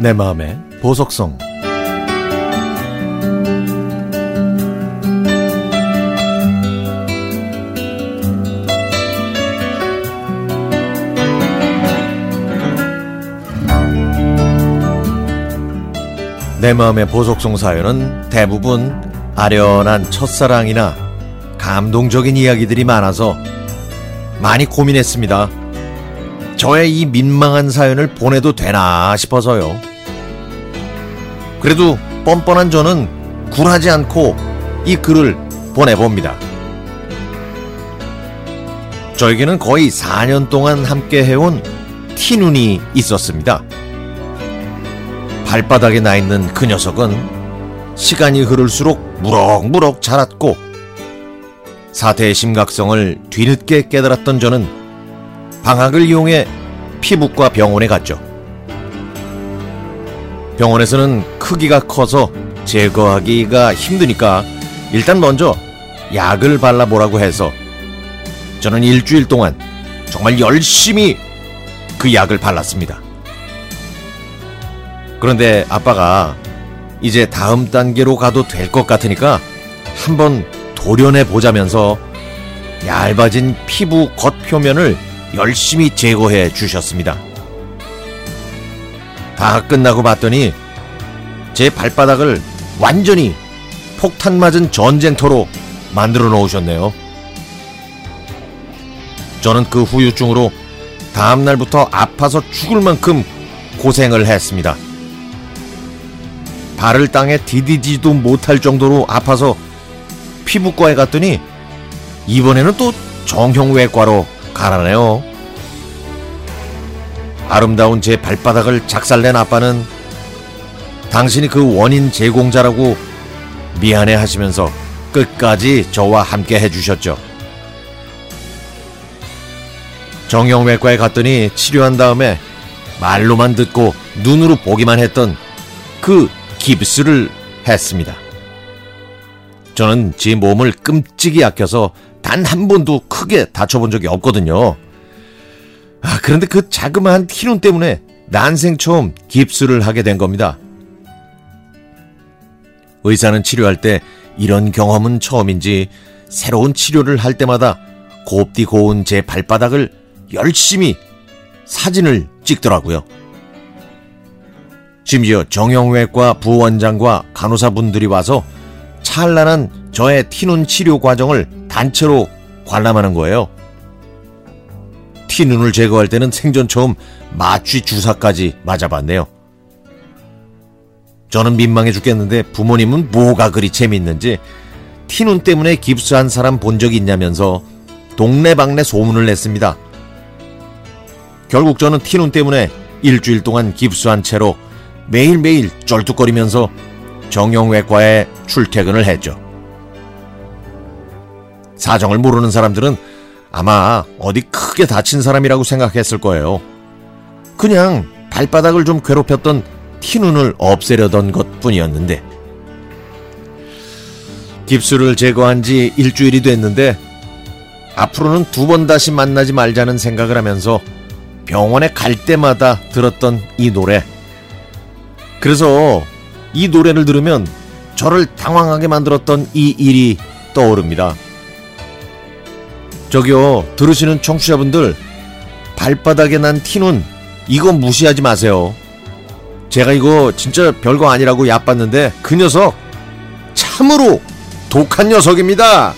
내 마음의 보석성 내 마음의 보석성 사연은 대부분 아련한 첫사랑이나 감동적인 이야기들이 많아서 많이 고민했습니다. 저의 이 민망한 사연을 보내도 되나 싶어서요. 그래도 뻔뻔한 저는 굴하지 않고 이 글을 보내봅니다. 저에게는 거의 4년 동안 함께 해온 티눈이 있었습니다. 발바닥에 나 있는 그 녀석은 시간이 흐를수록 무럭무럭 자랐고 사태의 심각성을 뒤늦게 깨달았던 저는 방학을 이용해 피부과 병원에 갔죠. 병원에서는 크기가 커서 제거하기가 힘드니까 일단 먼저 약을 발라보라고 해서 저는 일주일 동안 정말 열심히 그 약을 발랐습니다. 그런데 아빠가 이제 다음 단계로 가도 될 것 같으니까 한번 도련해 보자면서 얇아진 피부 겉표면을 열심히 제거해 주셨습니다. 다 끝나고 봤더니 제 발바닥을 완전히 폭탄 맞은 전쟁터로 만들어 놓으셨네요. 저는 그 후유증으로 다음날부터 아파서 죽을 만큼 고생을 했습니다. 발을 땅에 디디지도 못할 정도로 아파서 피부과에 갔더니 이번에는 또 정형외과로 가라네요. 아름다운 제 발바닥을 작살낸 아빠는 당신이 그 원인 제공자라고 미안해 하시면서 끝까지 저와 함께 해주셨죠. 정형외과에 갔더니 치료한 다음에 말로만 듣고 눈으로 보기만 했던 그 깁스를 했습니다. 저는 제 몸을 끔찍이 아껴서 단 한 번도 크게 다쳐본 적이 없거든요. 아, 그런데 그 자그마한 티눈 때문에 난생 처음 깁스를 하게 된 겁니다. 의사는 치료할 때 이런 경험은 처음인지 새로운 치료를 할 때마다 곱디 고운 제 발바닥을 열심히 사진을 찍더라고요. 심지어 정형외과 부원장과 간호사분들이 와서 찬란한 저의 티눈 치료 과정을 단체로 관람하는 거예요. 티눈을 제거할 때는 생전 처음 마취 주사까지 맞아봤네요. 저는 민망해 죽겠는데 부모님은 뭐가 그리 재밌는지 티눈 때문에 깁스한 사람 본 적 있냐면서 동네방네 소문을 냈습니다. 결국 저는 티눈 때문에 일주일 동안 깁스한 채로 매일매일 쩔뚝거리면서 정형외과에 출퇴근을 했죠. 사정을 모르는 사람들은 아마 어디 크게 다친 사람이라고 생각했을 거예요. 그냥 발바닥을 좀 괴롭혔던 티눈을 없애려던 것 뿐이었는데. 깁스를 제거한 지 일주일이 됐는데 앞으로는 두 번 다시 만나지 말자는 생각을 하면서 병원에 갈 때마다 들었던 이 노래. 그래서 이 노래를 들으면 저를 당황하게 만들었던 이 일이 떠오릅니다. 저기요, 들으시는 청취자분들, 발바닥에 난 티눈, 이거 무시하지 마세요. 제가 이거 진짜 별거 아니라고 얕봤는데, 그 녀석, 참으로 독한 녀석입니다.